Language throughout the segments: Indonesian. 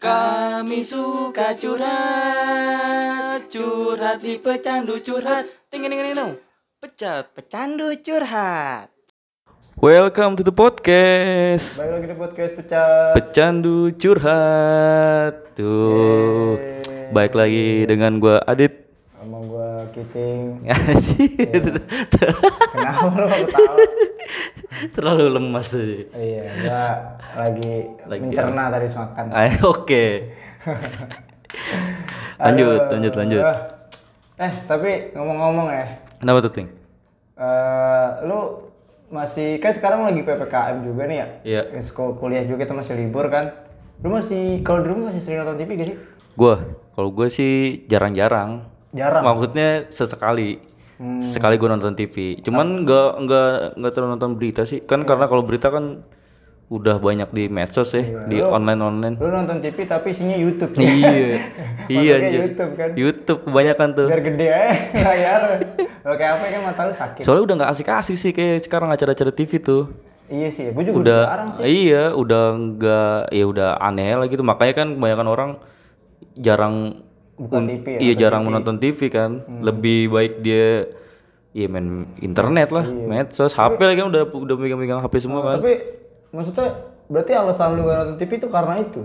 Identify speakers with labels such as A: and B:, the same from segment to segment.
A: Kami suka curhat, curhat di pecandu curhat. Ting ting ting ting. Pecat.
B: Pecandu curhat.
A: Welcome to the podcast.
C: Balik lagi di podcast pecah.
A: Pecandu curhat. Tuh. Baik lagi dengan gua Adit.
C: Sama gua Kiting.
A: Anjir.
C: Kenapa lu ketawa?
A: Terlalu lemas sih.
C: iya, gua lagi,
A: Lagi
C: mencerna tadi makan.
A: Ayo, Oke. lanjut,
C: Aduh.
A: lanjut, lanjut.
C: Eh, tapi ngomong-ngomong ya.
A: Kenapa tuh, Ting?
C: eh lu masih kan sekarang lagi PPKM juga nih ya?
A: Iya.
C: Sekolah kuliah juga itu masih libur kan? Lu masih kalau di rumah masih sering nonton TV gak sih?
A: Gua, kalau gue sih jarang-jarang.
C: Jarang.
A: Maksudnya sesekali.
C: Hmm.
A: Sekali gue nonton TV. Cuman nggak nggak nggak terlalu nonton berita sih. Kan karena kalau berita kan udah banyak di medsos ya, di online online.
C: Lu nonton TV tapi isinya YouTube.
A: iya. iya
C: Masuknya
A: anjir.
C: YouTube kan.
A: YouTube kebanyakan tuh.
C: Biar gede aja layar. Kayak apa kan mata lu sakit.
A: Soalnya udah nggak asik-asik sih kayak sekarang acara-acara TV tuh.
C: Iya sih, gue juga
A: udah
C: jarang sih.
A: iya udah nggak ya udah aneh lah gitu makanya kan kebanyakan orang jarang
C: Buka
A: un-
C: TV ya,
A: iya jarang menonton TV kan. Lebih baik dia iya main internet lah medsos HP lagi kan udah udah megang-megang HP semua kan.
C: Tapi maksudnya berarti alasan lu gak nonton TV itu karena itu?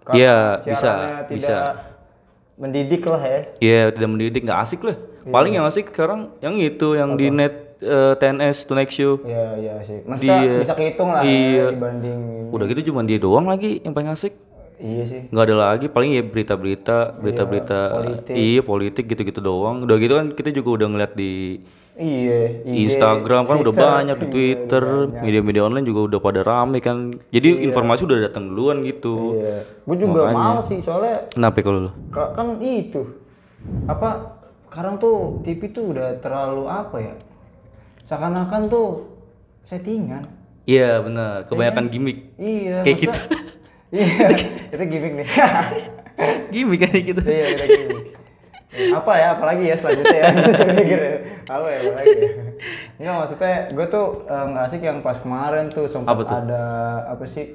C: Karena
A: Iya, bisa,
C: tidak
A: bisa.
C: mendidik lah ya.
A: iya tidak mendidik nggak asik lah. Paling yang asik sekarang yang itu yang di net eh, TNS Tonight Show.
C: Iya, iya sih. Maksudnya
A: Dia-
C: bisa kehitung lah
A: iya.
C: ya dibanding
A: udah gitu cuma dia doang lagi yang paling asik
C: Iya sih.
A: nggak ada lagi paling ya berita-berita berita-berita
C: politik.
A: iya politik gitu-gitu doang udah gitu kan kita juga udah ngeliat di
C: Iya, IG,
A: Instagram kan udah banyak di
C: Iya,
A: Twitter media-media online juga udah pada rame kan jadi informasi udah datang duluan gitu
C: Iya. Gue juga males sih soalnya
A: kenapa kalau lu
C: ka- kan itu apa sekarang tuh TV tuh udah terlalu apa ya? Seakan-akan tuh settingan.
A: iya benar kebanyakan gimmick
C: Iya.
A: Kayak
C: maksudnya- Iya, itu gimmick nih.
A: gimmick kan gitu
C: iya, kita gimmick. Apa ya, apalagi ya selanjutnya ya? Mikir apa ya, apalagi ya? Enggak, maksudnya gue tuh eh, nggak asik yang pas kemarin tuh sempat
A: Apa tuh?
C: ada apa sih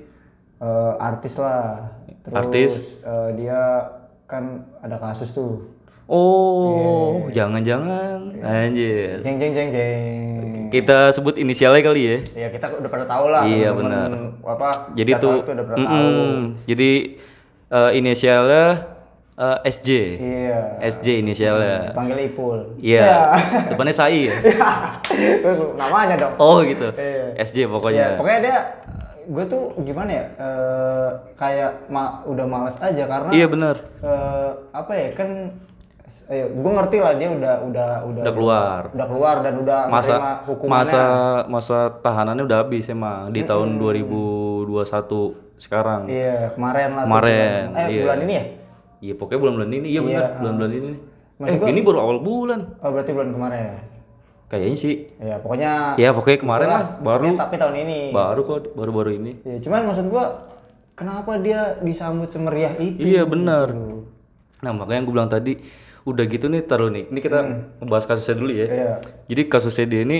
C: eh, artis lah. Terus
A: Artis?
C: eh, dia kan ada kasus tuh.
A: Oh
C: Iya.
A: jangan-jangan anjir
C: Jeng jeng jeng jeng.
A: kita sebut inisialnya kali ya
C: Ya kita udah pada tahu lah.
A: Iya,
C: temen-temen Apa?
A: jadi tuh
C: tahu udah pada tahu.
A: mm-mm. jadi eh, inisialnya eh, SJ
C: Iya.
A: SJ inisialnya
C: Panggil Ipul.
A: Iya. Depannya Sai ya?
C: Namanya dong.
A: Oh gitu.
C: Iya.
A: SJ
C: Ya,
A: pokoknya.
C: pokoknya dia gue tuh gimana ya eh, kayak ma- udah males aja karena
A: Iya benar.
C: eh, apa ya kan eh, gue ngerti lah dia udah udah udah
A: Udah keluar.
C: udah keluar dan udah
A: Masa
C: hukumannya
A: masa masa tahanannya udah habis emang di tahun 2021 sekarang.
C: iya kemarin lah
A: Kemarin,
C: bulan, eh
A: iya.
C: bulan ini ya
A: Iya pokoknya bulan-bulan ini iya benar bulan-bulan ini.
C: Maksud
A: Eh ini baru awal bulan.
C: oh berarti bulan kemarin ya
A: Kayaknya sih.
C: ya pokoknya
A: Ya pokoknya kemarin lah baru
C: tapi tahun ini
A: baru kok baru-baru ini.
C: ya, cuman maksud gua kenapa dia disambut semeriah itu
A: Iya benar. Nah makanya gue bilang tadi udah gitu nih taruh nih. Ini kita membahas kasusnya dulu ya.
C: Iya.
A: Jadi kasusnya dia ini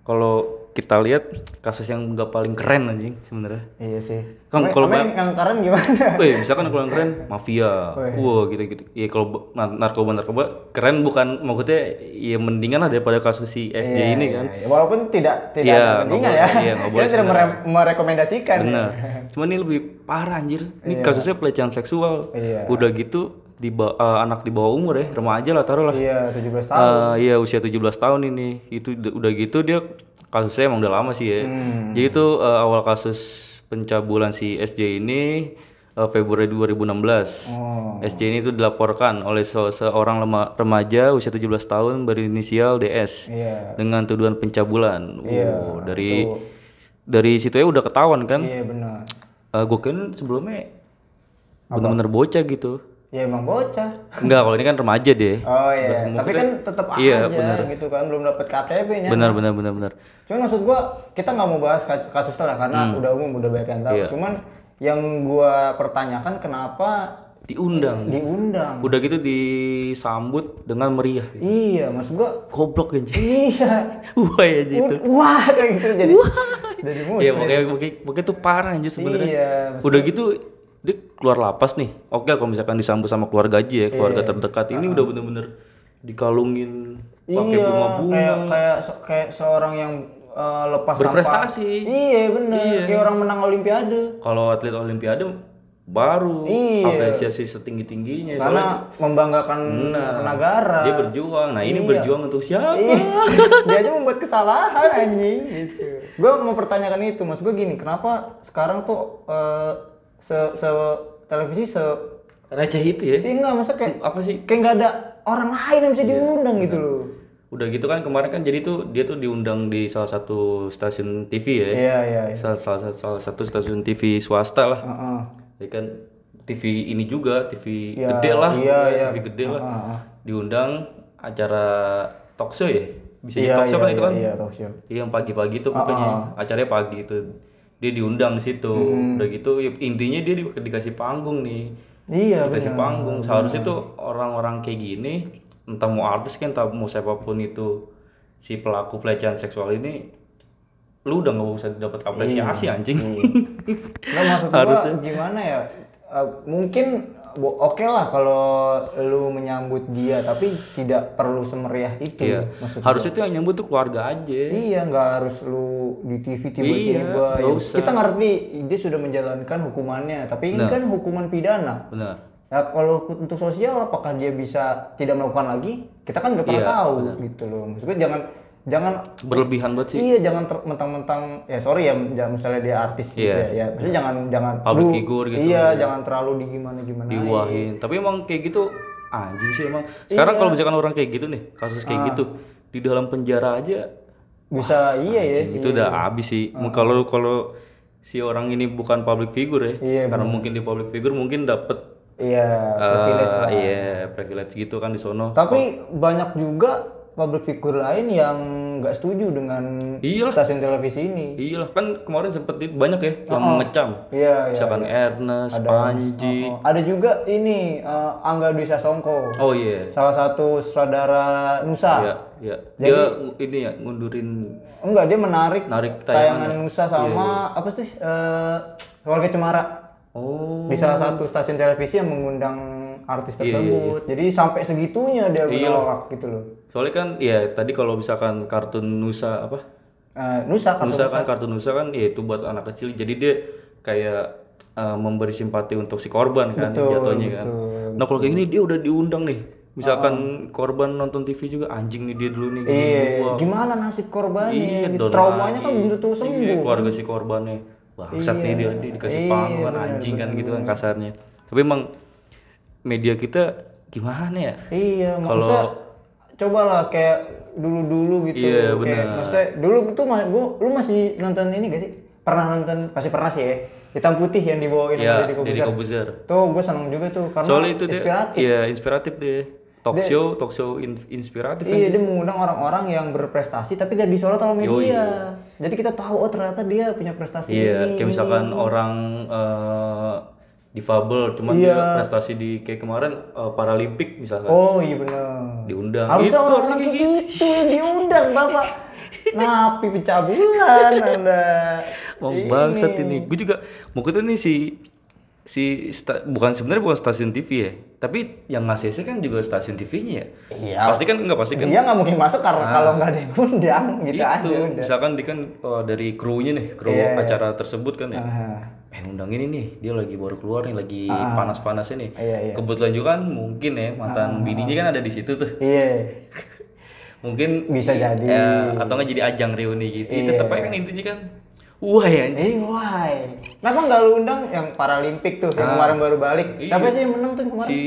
A: kalau kita lihat kasus yang nggak paling keren anjing sebenarnya.
C: iya sih Emang-
A: kalau
C: yang keren gimana
A: Wih, misalkan kalau yang keren mafia, wah gitu-gitu. Iya kalau b- na- narkoba narkoba keren bukan maksudnya ya mendingan lah daripada kasus si SJ ini kan.
C: Ya, walaupun tidak tidak
A: Iya,
C: bandingan
A: boleh,
C: ya.
A: iya, boleh
C: tidak mere- merekomendasikan.
A: Bener. Cuman ini lebih parah anjir. Ini kasusnya pelecehan seksual.
C: Iya.
A: Udah gitu di eh, anak di bawah umur ya, remaja lah taruh lah.
C: Iya, 17 tahun.
A: Eh, iya usia 17 tahun ini. Itu udah gitu dia kasusnya emang udah lama sih ya.
C: Hmm.
A: Jadi itu eh, awal kasus pencabulan si SJ ini eh, Februari 2016.
C: Oh.
A: SJ ini tuh dilaporkan oleh se- seorang remaja usia 17 tahun berinisial DS
C: Iya.
A: dengan tuduhan pencabulan.
C: Iya,
A: Oh, dari dari situ ya udah ketahuan kan.
C: Iya, benar.
A: Eh, gue kan sebelumnya bener-bener bocah gitu.
C: Ya emang bocah.
A: Enggak, kalau ini kan remaja deh.
C: Oh iya,
A: Maksudnya-
C: tapi kan tetap
A: Iya,
C: aja
A: benar.
C: gitu kan belum dapat KTP-nya.
A: Benar benar benar benar.
C: Cuman maksud gua kita nggak mau bahas kasus, kasusnya lah karena udah umum udah banyak yang tahu.
A: Hmm. Iya.
C: Cuman yang gua pertanyakan kenapa
A: Diundang.
C: diundang?
A: Udah gitu disambut dengan meriah.
C: Iya, maksud gua
A: Goblok anjing.
C: iya.
A: Wah ya gitu.
C: Wah, kayak gitu jadi. Jadi musuh.
A: Iya pokoknya pokoknya, pokoknya tuh parah anjir sebenarnya.
C: Iya,
A: Udah gitu dia keluar lapas nih oke kalau misalkan disambut sama keluarga aja ya keluarga terdekat ini udah bener-bener dikalungin pakai
C: iya,
A: bunga-bunga
C: kayak kayak kayak seorang yang eh, lepas
A: Berprestasi.
C: Iya bener, kayak orang menang olimpiade.
A: kalau atlet olimpiade baru
C: Iya.
A: apresiasi setinggi tingginya
C: Karena membanggakan
A: Nah,
C: negara.
A: dia berjuang nah ini
C: Iya.
A: berjuang untuk siapa
C: Iya. dia aja membuat kesalahan anjing gitu. Gue mau pertanyakan itu, mas gue gini, kenapa sekarang tuh eh, se, se televisi se
A: receh itu ya
C: Iya enggak, maksudnya kayak
A: apa sih
C: kayak nggak ada orang lain yang bisa
A: Iya.
C: diundang gitu loh.
A: udah gitu kan kemarin kan jadi tuh dia tuh diundang di salah satu stasiun TV ya
C: Iya iya. iya.
A: salah, salah, salah satu stasiun TV swasta lah
C: Heeh.
A: ya kan TV ini juga TV
C: Ya,
A: gede lah
C: iya, iya.
A: TV gede lah
C: Heeh.
A: diundang acara talk show ya bisa jadi
C: Iya
A: talk show
C: iya,
A: kan itu
C: iya,
A: kan
C: Iya, talk show.
A: Iya, yang pagi-pagi tuh pokoknya acaranya pagi itu dia diundang di situ.
C: Hmm.
A: udah gitu ya, intinya dia di- dikasih panggung nih.
C: Iya,
A: dikasih panggung. Seharusnya tuh orang-orang kayak gini entah mau artis kan entah mau siapa pun itu si pelaku pelecehan seksual ini lu udah nggak usah dapat apresiasi anjing.
C: Nggak maksud gua gimana ya? Eh, mungkin oke lah kalau lu menyambut dia, tapi tidak perlu semeriah itu.
A: iya
C: Maksud
A: harusnya tuh yang nyambut tuh keluarga aja
C: Iya, nggak harus lu di TV tiba-tiba.
A: nggak
C: Ya, kita ngerti dia sudah menjalankan hukumannya, tapi ini kan hukuman pidana.
A: benar
C: Nah, kalau untuk sosial apakah dia bisa tidak melakukan lagi? Kita kan nggak pernah
A: Iya,
C: tahu gitu loh. Maksudnya jangan jangan
A: berlebihan banget sih
C: Iya, jangan mentang-mentang ya sorry ya, misalnya dia artis gitu
A: Iya.
C: ya. Ya, maksudnya jangan jangan
A: Public
C: lu-
A: figure gitu.
C: Iya, jangan terlalu di gimana gimana.
A: diwahin tapi emang kayak gitu anjing sih emang sekarang
C: Iya.
A: kalau misalkan orang kayak gitu nih kasus
C: Ah.
A: kayak gitu di dalam penjara aja
C: Bisa iya ya.
A: itu udah habis sih kalau kalau si orang ini bukan public figure ya
C: Iya,
A: karena mungkin di public figure mungkin dapat
C: Iya, privilege lah.
A: iya privilege gitu kan di sono
C: Tapi banyak juga public figure lain yang nggak setuju dengan
A: Iyalah.
C: stasiun televisi ini.
A: iya lah kan kemarin sempet banyak ya yang mengecam
C: Iya, iya.
A: misalkan Ernest Panji
C: Oh, ada juga ini eh, Angga Dwi Sasongko,
A: oh iya
C: salah satu sutradara Nusa.
A: iya iya dia ini ya ngundurin
C: Enggak, dia menarik
A: Narik
C: tayangan
A: tayangan ya?
C: Nusa sama apa sih? eh Keluarga Cemara.
A: Oh
C: Di salah satu stasiun televisi yang mengundang artis
A: Iya,
C: tersebut. Jadi sampai segitunya dia menolak gitu loh.
A: soalnya kan ya tadi kalau misalkan kartun Nusa apa
C: Eh, Nusa kan
A: Nusa kan kartun Nusa kan ya itu buat anak kecil jadi dia kayak uh, memberi simpati untuk si korban kan jatuhnya kan nah kalau kayak gini dia udah diundang nih misalkan korban nonton TV juga anjing nih dia dulu nih gini.
C: Iya, gimana nasib korbannya?
A: Iya,
C: gitu. Traumanya kan belum tentu
A: Iya,
C: sembuh.
A: keluarga si korbannya bangsat nih dia, dia dikasih
C: Iya,
A: panggung kan
C: bener,
A: anjing kan gitu kan kasarnya tapi emang media kita gimana ya
C: Iya,
A: Kalau-
C: cobalah kayak dulu-dulu gitu.
A: Iya,
C: kayak,
A: benar.
C: Maksudnya dulu tuh ma- gua, lu masih nonton ini gak sih? Pernah nonton, pasti pernah sih ya. Hitam putih yang dibawain
A: ya
C: Deddy Kobuzer. Tuh gue seneng juga tuh karena
A: soalnya itu
C: inspiratif.
A: iya inspiratif deh talk show talk show in- inspiratif kan
C: Iya, dia mengundang orang-orang yang berprestasi tapi tidak disorot oleh media. Jadi kita tahu oh ternyata dia punya prestasi
A: Iya,
C: ini.
A: kayak misalkan orang eh, difabel, cuman
C: Iya.
A: dia prestasi di kayak kemarin eh, Paralimpik misalkan
C: Oh iya benar.
A: diundang.
C: Harusnya
A: Itu
C: orang-orang kayak gitu yang diundang bapak. Napi pecah bulan anda.
A: Mau bangsat ini. Gue juga mau kita nih si si sta- bukan sebenarnya bukan stasiun TV ya, tapi yang ngasih kan juga stasiun TV-nya ya.
C: Iya.
A: Pasti kan nggak pasti kan.
C: Dia nggak mungkin masuk karena kalau nggak ada yang undang gitu aja
A: itu
C: udah.
A: misalkan di kan oh, dari krunya nih, kru
C: Iya, iya.
A: acara tersebut kan ya.
C: Ah,
A: Eh undang ini nih, dia lagi baru keluar nih, lagi panas-panasnya nih.
C: Iya, iya.
A: Kebetulan juga kan mungkin ya mantan bininya kan ada di situ tuh.
C: Iya.
A: Mungkin
C: Bisa jadi.
A: ya, atau nggak jadi ajang reuni gitu.
C: Iya.
A: Tetep aja kan intinya kan. Wah ya anjing.
C: Eh, why? Kenapa nggak lu undang yang Paralimpik tuh, yang kemarin baru balik?
A: Iya.
C: Siapa sih yang menang tuh kemarin?
A: Si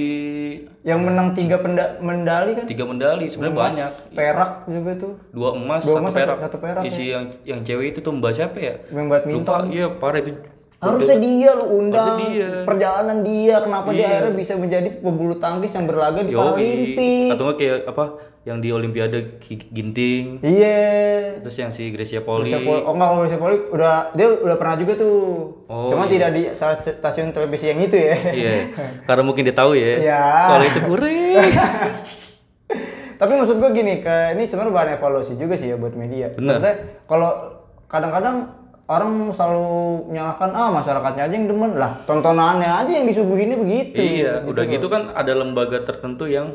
C: Yang menang tiga penda- medali kan?
A: tiga medali sebenarnya banyak.
C: Perak juga tuh.
A: Dua emas,
C: Dua
A: satu
C: emas, satu-
A: perak.
C: satu perak, ya.
A: Isi yang yang cewek itu tuh mbak siapa ya?
C: Yang badminton.
A: Lupa, iya parah itu.
C: Harusnya dia lu undang.
A: Dia.
C: Perjalanan dia, kenapa dia
A: Iya.
C: akhirnya bisa menjadi pebulu tangkis yang berlaga di. Paralimpik?
A: Atau nggak kayak apa yang di Olimpiade Ginting.
C: Iya.
A: Terus yang si Gracia Poli.
C: Gracia Poli- Oh enggak, kalau Gracia Poli udah dia udah pernah juga tuh.
A: Oh,
C: Cuma
A: iya.
C: tidak di salah stasiun televisi yang itu ya.
A: Iya. Karena mungkin dia tahu ya.
C: Iya.
A: Kalau itu kurang.
C: Tapi maksud gue gini, ke ini sebenarnya bahan evaluasi juga sih ya buat media.
A: Bener.
C: Maksudnya kalau kadang-kadang orang selalu menyalahkan ah masyarakatnya aja yang demen lah tontonannya aja yang disuguhinnya begitu
A: Iya, udah gitu kan ada lembaga tertentu yang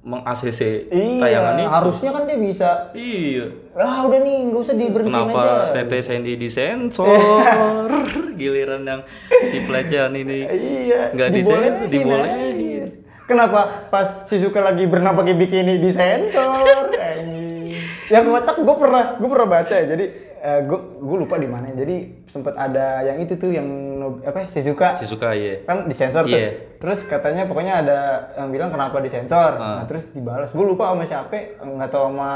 A: meng-ACC
C: iya
A: tayangan itu.
C: harusnya kan dia bisa
A: Iya.
C: ah udah nih nggak usah diberhentiin aja
A: Kenapa Tete Sandy disensor? Giliran yang si pelecehan ini
C: iya
A: nggak disensor, dibolehin.
C: kenapa pas Shizuka lagi berenang pakai bikini disensor Anjing. yang kocak gue pernah gue pernah baca ya jadi gue gue lupa di mana jadi sempat ada yang itu tuh yang apa Shizuka
A: Si suka ya.
C: kan disensor tuh.
A: Iya.
C: Terus katanya pokoknya ada yang bilang kenapa disensor.
A: Ah.
C: Nah, terus dibalas. Gue lupa sama siapa, nggak tahu sama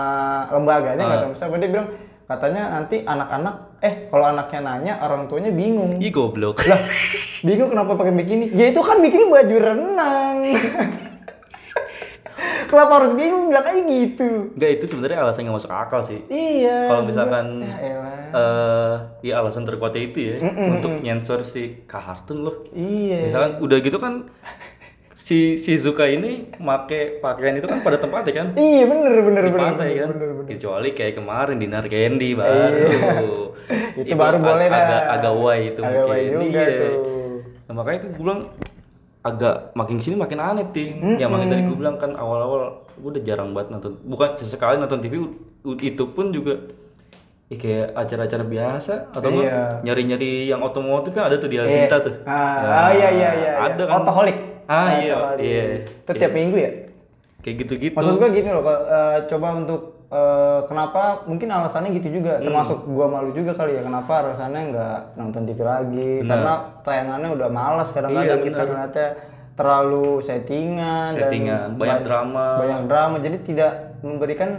C: lembaganya, nggak
A: Ah.
C: tahu sama siapa. Dia bilang katanya nanti anak-anak eh kalau anaknya nanya orang tuanya bingung.
A: Ih goblok.
C: Lah, bingung kenapa pakai bikini? Ya itu kan bikini baju renang. kenapa harus bingung bilang aja gitu?
A: Enggak itu sebenarnya alasan nggak masuk akal sih.
C: Iya.
A: Kalau misalkan
C: Ya
A: eh ya alasan terkuatnya itu ya untuk nyensor si kartun loh.
C: Iya.
A: Misalkan udah gitu kan si Shizuka ini make pakaian itu kan pada tempatnya kan
C: Iya bener bener
A: di
C: bener.
A: pantai kan
C: bener, bener.
A: kecuali kayak kemarin dinar candy baru
C: Itu baru
A: ag-
C: boleh
A: agak agak why itu
C: Agak
A: mungkin
C: juga
A: Iya.
C: tuh.
A: Nah, makanya kan gue bilang agak makin sini makin aneh ting yang makin tadi gue bilang kan awal-awal gue udah jarang banget nonton bukan sesekali nonton TV itu pun juga ya kayak acara-acara biasa atau
C: Iya.
A: nyari-nyari yang otomotif kan ada tuh di
C: Iya.
A: Alsinta tuh
C: Ah,
A: Nah,
C: ah, iya iya iya.
A: ada kan
C: Otoholik.
A: ah iya iya
C: Itu tiap minggu ya?
A: kayak gitu-gitu
C: Maksud gua gini loh, eh, coba untuk eh, kenapa? Mungkin alasannya gitu juga,
A: Hmm.
C: termasuk gua malu juga kali ya kenapa alasannya nggak nonton TV lagi? Karena tayangannya udah malas kadang-kadang
A: Iya,
C: kita ternyata terlalu settingan, dan
A: Settingan, banyak
C: ba-
A: drama.
C: banyak drama. Jadi tidak memberikan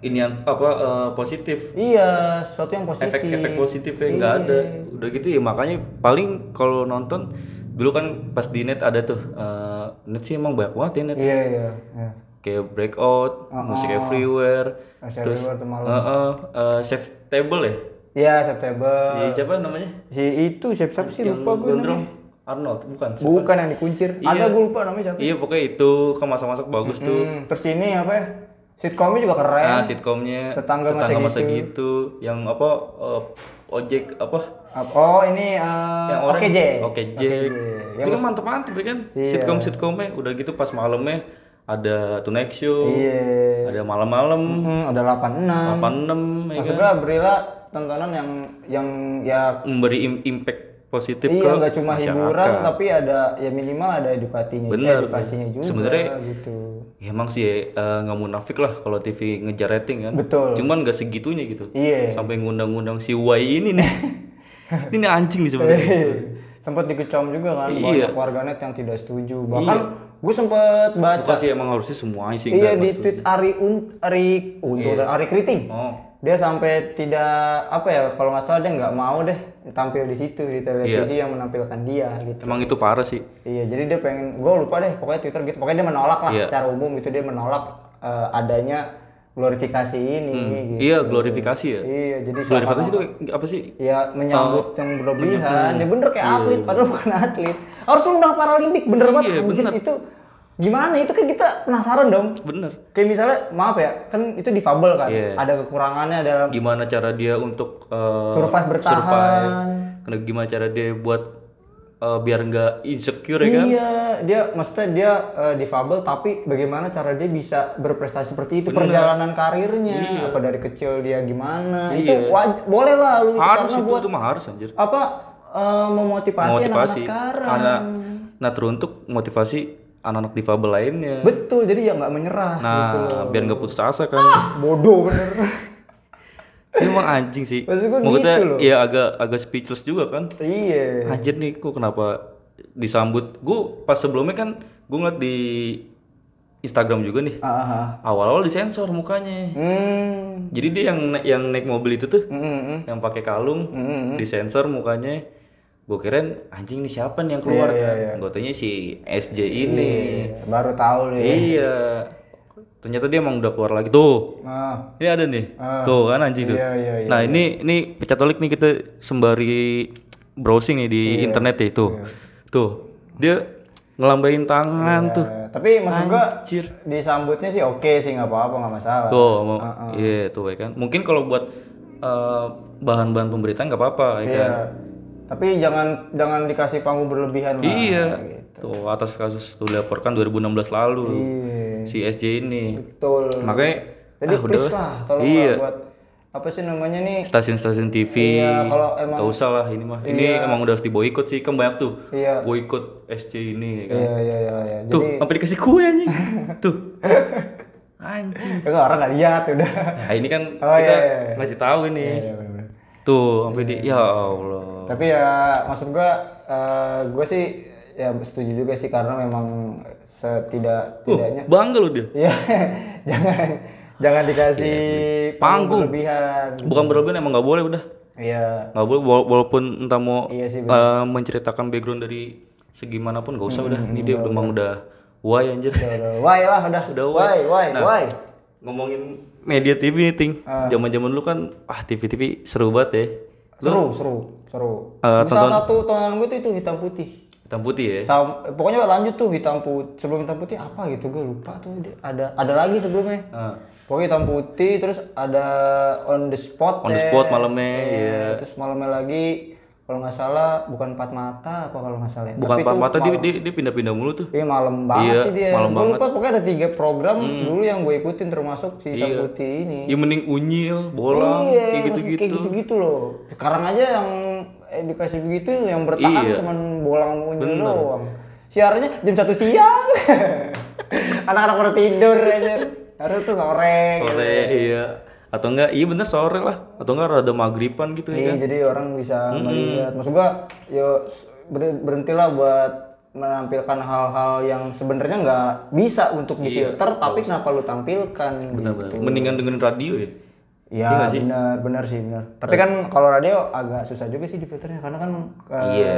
A: ini yang apa eh, positif.
C: Iya sesuatu yang positif.
A: Efek-efek positifnya nggak
C: Iya.
A: ada. Udah gitu ya makanya paling kalau nonton dulu kan pas di net ada tuh eh, net sih emang banyak banget ya net.
C: Iya iya, iya.
A: Kayak breakout musik everywhere
C: Masih
A: terus
C: Everywhere tuh malam.
A: eh, eh, eh, save table ya?
C: Iya September
A: si siapa namanya?
C: Si itu siapa siapa sih?
A: Yang
C: lupa gue
A: gondrong Arnold bukan? Siapa?
C: bukan yang dikuncir. Ada
A: Iya.
C: gue lupa namanya siapa.
A: Iya pokoknya itu kan masak-masak bagus tuh.
C: Hmm, terus ini apa ya? Sitkomnya juga keren.
A: Nah, sitkomnya
C: Tetangga Masa
A: masa
C: Gitu.
A: gitu. yang apa eh, ojek apa?
C: Oh ini
A: yang orang
C: oke Jack
A: Oke Jack.
C: Yang
A: Itu kan mantep-mantep ya kan.
C: Iya.
A: Sitcom sitcomnya udah gitu pas malamnya ada Tonight Show,
C: iya
A: ada malam-malam,
C: Hmm, ada 86
A: 86 ya
C: maksud
A: kan.
C: gue berilah tontonan yang yang ya
A: Memberi im- impact positif
C: iya
A: ke
C: nggak cuma
A: masyarakat.
C: hiburan tapi ada ya minimal ada edukasinya
A: Bener.
C: edukasinya juga
A: Sebenarnya-
C: gitu
A: Ya, emang sih eh, nggak munafik lah kalau TV ngejar rating kan.
C: Betul.
A: Cuman nggak segitunya gitu.
C: iya
A: Sampai ngundang-ngundang si Y ini nih. ini anjing nih sebenarnya.
C: sempat dikecam juga kan
A: Iya.
C: banyak warganet yang tidak setuju bahkan gue sempet baca
A: Bukan sih emang harusnya semuanya sih
C: iya di tweet Ari Un Ari Untung Ari Kriting
A: Oh.
C: dia sampai tidak apa ya kalau nggak salah dia nggak mau deh tampil di situ di televisi
A: Iya.
C: yang menampilkan dia gitu
A: Emang itu parah sih.
C: iya jadi dia pengen gue lupa deh pokoknya Twitter gitu pokoknya dia menolak lah
A: Iya.
C: secara umum gitu dia menolak eh, adanya glorifikasi ini gitu.
A: Iya, glorifikasi ya.
C: iya jadi
A: Glorifikasi itu apa sih?
C: ya menyambut
A: Oh,
C: yang berlebihan ya bener kayak atlet padahal bukan atlet harus undang paralimpik bener banget
A: Iya,
C: anjir.
A: bener.
C: itu gimana itu kan kita penasaran dong
A: Bener.
C: kayak misalnya maaf ya kan itu difabel kan
A: Iya.
C: ada kekurangannya dalam
A: gimana cara dia untuk uh,
C: Survive bertahan.
A: survive. Gimana cara dia buat uh, biar nggak insecure ya kan?
C: iya dia maksudnya dia eh, difabel tapi bagaimana cara dia bisa berprestasi seperti itu perjalanan karirnya apa dari kecil dia gimana itu
A: Iya.
C: waj- boleh lah lu itu
A: Harus
C: karena
A: itu,
C: buat
A: itu mah harus anjir.
C: apa eh, memotivasi, anak-anak
A: Motivasi.
C: sekarang
A: Karena nah teruntuk motivasi anak-anak difabel lainnya.
C: betul jadi ya nggak menyerah
A: Nah, biar nggak putus asa kan.
C: bodoh bener
A: Ini emang anjing sih.
C: Maksud gua
A: Maksudnya
C: gitu loh.
A: ya agak agak speechless juga kan.
C: iya
A: Anjir nih kok kenapa disambut. Gue pas sebelumnya kan gue ngeliat di Instagram juga nih.
C: Ah, ah, ah.
A: Awal-awal disensor mukanya.
C: hmm
A: Jadi dia yang yang naik mobil itu tuh,
C: Mm, mm, mm.
A: yang pakai kalung,
C: Mm,
A: disensor mukanya. Gue kirain anjing nih siapa nih yang keluar
C: Iya,
A: kan?
C: iya,
A: Gue tanya si SJ ini.
C: Iya, baru tahu nih
A: Iya. Ternyata dia emang udah keluar lagi tuh.
C: ah
A: Ini ada nih.
C: Ah.
A: Tuh kan anjing tuh.
C: Iya, iya, iya,
A: nah, ini ini pecatolik nih kita sembari browsing nih
C: Iya,
A: di internet ya tuh. Tuh. Dia ngelambain tangan tuh.
C: Eh, tapi maksud gua disambutnya sih oke sih nggak apa-apa nggak masalah
A: Tuh, mau
C: Ah,
A: iya tuh ya kan. Mungkin kalau buat eh, bahan-bahan pemberitaan nggak apa-apa ya kan.
C: Iya. Tapi jangan jangan dikasih panggung berlebihan lah.
A: Iya.
C: gitu.
A: Tuh atas kasus tuh dilaporkan 2016 lalu
C: Iya.
A: Si SJ ini.
C: Betul.
A: Makanya
C: Jadi
A: ah,
C: please
A: udahlah.
C: lah, tolong
A: Iya.
C: buat apa sih namanya nih?
A: Stasiun-stasiun TV.
C: Iya, kalau emang-
A: Gak usah lah ini mah. Ini emang udah harus diboikot sih. Kan banyak tuh.
C: Iya.
A: Boikot SJ ini ya kan.
C: Iya iya iya. iya.
A: Tuh,
C: Jadi
A: sampai dikasih kue anjing. tuh. Anjing.
C: ya, orang nggak lihat udah.
A: Nah, ini kan
C: Oh,
A: kita
C: iya, iya, iya.
A: ngasih tahu ini.
C: Iya, bener-bener.
A: Tuh, sampai di ya Allah.
C: Tapi ya maksud gua eh, gua sih ya setuju juga sih karena memang setidak
A: Uh,
C: tidaknya
A: bangga lu dia.
C: ya jangan jangan dikasih
A: Panggung.
C: berlebihan.
A: Bukan berlebihan emang nggak boleh udah.
C: Iya.
A: Nggak boleh wala- walaupun entah mau
C: Iya sih,
A: eh, menceritakan background dari segi mana pun nggak usah udah. Ini dia udah emang udah why anjir.
C: Udah, udah. Why lah udah.
A: Udah
C: why why
A: Nah,
C: why.
A: Ngomongin media TV nih, Ting.
C: Ah.
A: Zaman-zaman dulu kan ah TV-TV seru banget ya.
C: Seru seru seru.
A: Eh,
C: Salah satu tontonan gue tuh itu hitam putih.
A: Hitam putih ya.
C: Sam, pokoknya lanjut tuh hitam putih sebelum hitam putih apa gitu gue lupa tuh ada ada lagi sebelumnya
A: Ah.
C: pokoknya hitam putih terus ada on the spot
A: On the spot malamnya,
C: Iya,
A: iya.
C: terus malamnya lagi kalau nggak salah bukan empat mata apa kalau nggak salah ya.
A: Bukan
C: itu
A: Mata
C: malam-
A: dia, dia pindah-pindah mulu tuh.
C: Iya malam banget
A: Iya,
C: sih dia.
A: malam
C: Gue
A: banget. Hmm.
C: lupa pokoknya ada tiga program dulu yang gue ikutin termasuk si hitam
A: Iya.
C: putih ini.
A: Ya mending unyil, bola,
C: iya,
A: kayak gitu-gitu.
C: Kayak gitu-gitu loh. Sekarang aja yang edukasi begitu yang bertahan
A: Iya.
C: cuman bola sama unyil doang. Siarannya jam satu siang. Anak-anak pada tidur aja. Harus tuh sore.
A: Sore, iya. Atau enggak, iya bener sore lah. Atau enggak rada maghriban gitu ya
C: Iya,
A: kan.
C: jadi orang bisa melihat. Maksud gua, yo ber- berhentilah buat menampilkan hal-hal yang sebenarnya nggak bisa untuk difilter, tapi kenapa lu tampilkan?
A: Iya, Bener-bener.
C: gitu.
A: Mendingan dengerin radio ya.
C: Iya benar benar sih benar. Tapi kan kalau radio agak susah juga sih di filternya karena kan eh,
A: Iya,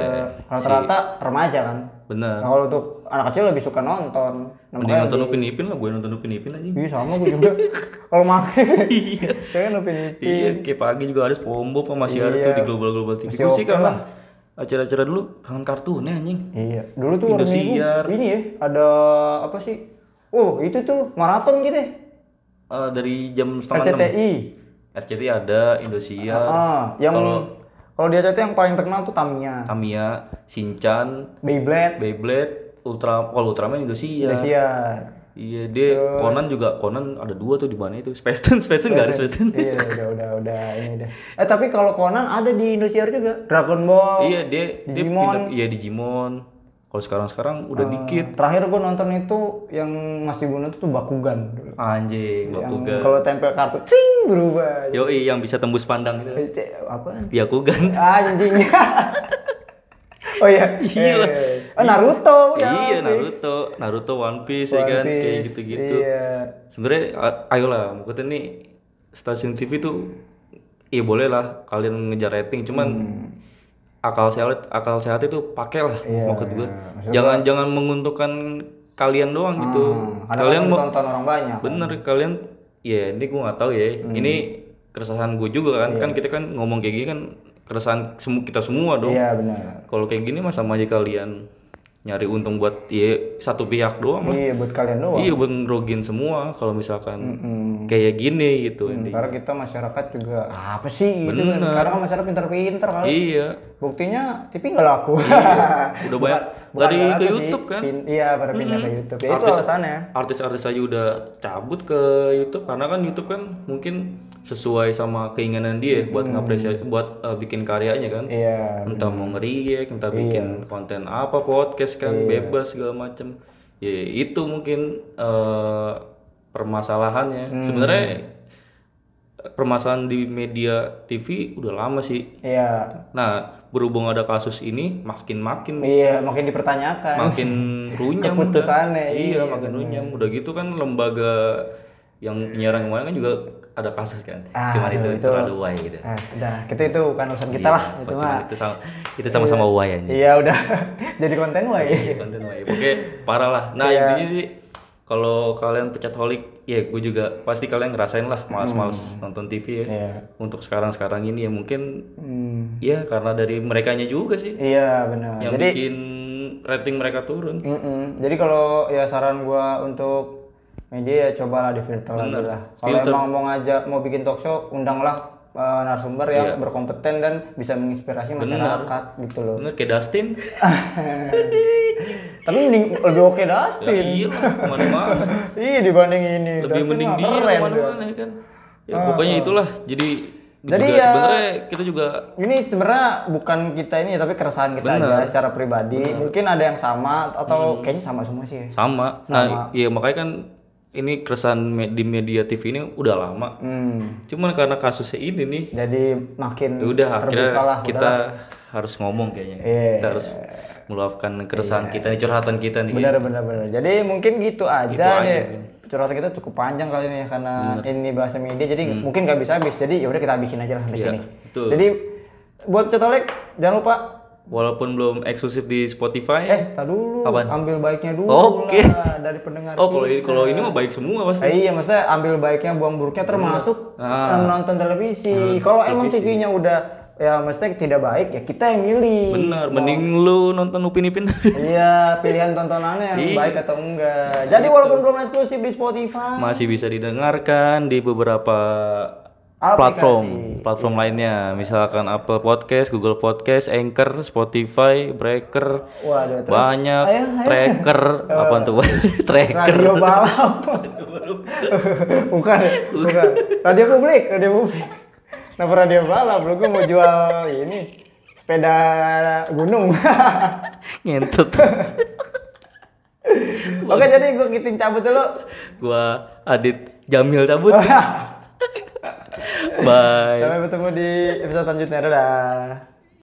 C: rata-rata remaja kan.
A: Bener.
C: Nah, kalau untuk anak kecil lebih suka nonton. Nah,
A: Mending nonton Upin Ipin lah, gue nonton Upin Ipin aja.
C: Iya sama gue juga. kalau makan. iya. Saya kan Upin Ipin.
A: Iya, kayak pagi juga ada SpongeBob masih ada
C: Iya.
A: tuh di Global Global TV. Gue sih kangen acara-acara dulu kangen kartunnya anjing.
C: Iya. Dulu tuh
A: Indosiar.
C: ini ya ada apa sih? Oh itu tuh maraton gitu. ya.
A: Eh, dari jam setengah.
C: RCTI.
A: RCTI ada, Indosiar,
C: Ah, yang
A: Kalau-
C: kalau di RCTI yang paling terkenal tuh Tamiya,
A: Tamiya, Shinchan,
C: Beyblade,
A: Beyblade, Ultra, kalau Ultraman Indosiar.
C: Indosiar.
A: Iya, dia Conan juga Conan ada dua tuh di mana itu. Space Tune, Space Tune nggak ada Space Tune.
C: iya udah udah udah ini udah eh tapi kalau Conan ada di Indosiar juga Dragon Ball
A: Iya, dia dia
C: Digimon.
A: pindah iya Digimon. Kalau sekarang-sekarang udah dikit.
C: terakhir gue nonton itu yang masih bunuh itu tuh Bakugan
A: Anjing, Bakugan.
C: kalau tempel kartu cing berubah
A: Yoi, yang bisa tembus pandang itu.
C: Eh, apa
A: Byakugan.
C: anjing oh iya
A: Iya.
C: Eh, oh, Naruto udah
A: iya. Naruto, Naruto One Piece, ya
C: One
A: kan, kayak
C: Piece,
A: gitu-gitu.
C: iya
A: Sebenarnya ayolah, maksudnya nih stasiun TV tuh iya boleh lah kalian ngejar rating, cuman akal sehat akal sehat itu pakailah.
C: Iya,
A: maksud gue.
C: iya.
A: Jangan jangan menguntungkan kalian doang gitu.
C: Hmm, karena
A: Kalian
C: kan
A: mau
C: tonton orang banyak
A: bener kalian ya ini gue nggak tahu ya.
C: Hmm.
A: Ini keresahan gue juga kan. Kan kita kan ngomong kayak gini kan keresahan semu kita semua dong.
C: iya benar
A: Kalau kayak gini mah sama aja kalian nyari untung buat ya satu pihak doang lah.
C: iya buat kalian doang
A: Iya buat ngerogin semua kalau misalkan
C: Hmm.
A: kayak gini gitu
C: Hmm,
A: intinya.
C: karena kita masyarakat juga apa sih gitu kan
A: Bener.
C: karena kan masyarakat pinter-pinter kali
A: Iya.
C: buktinya TV nggak laku
A: Udah banyak dari
C: nggak
A: ke
C: laku sih.
A: YouTube kan.
C: Pin- iya pada pindah ke YouTube ya, itu
A: Artis-
C: alasannya
A: Artis-artis aja udah cabut ke YouTube karena kan YouTube kan mungkin sesuai sama keinginan dia buat ngapresiasi buat eh, bikin karyanya kan.
C: Hmm. iya
A: Entah mau ngeriak, entah bikin konten apa podcast kan
C: Iya.
A: bebas segala macem. Ya itu mungkin eh, permasalahannya.
C: Hmm.
A: Sebenarnya permasalahan di media TV udah lama sih.
C: iya
A: Nah, berhubung ada kasus ini makin makin
C: iya makin dipertanyakan
A: makin runyam
C: Keputusannya,
A: udah.
C: iya,
A: iya makin runyam udah gitu kan lembaga yang penyiaran kemarin kan juga ada kasus kan.
C: Ah,
A: cuman itu,
C: itu.
A: terlalu way gitu.
C: Nah, udah. Kita itu bukan urusan kita lah itu mah.
A: itu sama itu sama-sama way aja.
C: Iya udah. Jadi konten way
A: Iya, konten way oke parah lah. Nah
C: Iya.
A: intinya sih kalau kalian pecat holik ya gue juga pasti kalian ngerasain lah males-males nonton TV ya.
C: Iya.
A: Untuk sekarang-sekarang ini ya mungkin
C: Hmm,
A: ya karena dari merekanya juga sih.
C: Iya benar.
A: Yang
C: jadi
A: bikin rating mereka turun.
C: Mm-mm. Jadi kalau ya saran gua untuk media ya cobalah di filter lagi
A: Bener.
C: lah. Kalau emang mau ngajak mau bikin talk show, undanglah eh, narasumber yang berkompeten dan bisa menginspirasi masyarakat gitu loh.
A: Bener kayak Dustin.
C: Tapi mending lebih oke Dustin.
A: Ya, iya lah, ke mana-mana.
C: Iya dibanding ini.
A: Lebih
C: Dustin
A: mending dia
C: ke
A: mana-mana ya kan. Ya pokoknya itulah. Jadi
C: Jadi
A: juga
C: ya-
A: sebenarnya kita juga
C: Ini sebenarnya bukan kita ini tapi keresahan kita
A: Bener.
C: aja secara pribadi. Mungkin ada yang sama atau kayaknya sama semua sih. ya.
A: sama. Nah, iya makanya kan ini keresahan di media TV ini udah lama.
C: Hmm.
A: Cuman karena kasusnya ini nih,
C: Jadi makin
A: ya udah akhirnya
C: lah.
A: kita harus ngomong kayaknya.
C: Iya.
A: Kita harus meluapkan keresahan kita nih, curhatan kita nih.
C: Benar benar benar. Jadi mungkin gitu aja
A: Gitu aja,
C: deh. Curhatan kita cukup panjang kali ini ya karena ini bahasa media jadi mungkin nggak bisa habis. Jadi ya udah kita habisin aja lah di
A: Hmm. Iya,
C: sini. Jadi buat Cetolek jangan lupa
A: Walaupun belum eksklusif di Spotify.
C: eh tar dulu
A: Apaan?
C: ambil baiknya dulu
A: Oke.
C: lah dari pendengar
A: oh, kalau ini kalau ini mah baik semua pasti.
C: Eh, iya, maksudnya ambil baiknya, buang buruknya termasuk
A: Ah.
C: nonton televisi. Kalau emang TV-nya udah ya maksudnya tidak baik ya kita yang milih.
A: Bener, mending lu nonton Upin Ipin.
C: Iya, pilihan tontonannya yang
A: Iya.
C: baik atau enggak. Jadi walaupun belum eksklusif di Spotify,
A: Masih bisa didengarkan di beberapa
C: Aplikasi.
A: platform platform lainnya misalkan Apple Podcast, Google Podcast, Anchor, Spotify, Breaker,
C: waduh, terus
A: banyak
C: ayo, ayo.
A: tracker apa tuh tracker
C: radio balap. bukan, bukan. Radio publik, radio publik. Kenapa radio balap? Lu gua mau jual ini sepeda gunung.
A: ngentut
C: Oke, jadi gua kitin cabut dulu.
A: gua Adit Jamil cabut bye
C: Sampai bertemu di episode selanjutnya. Dadah.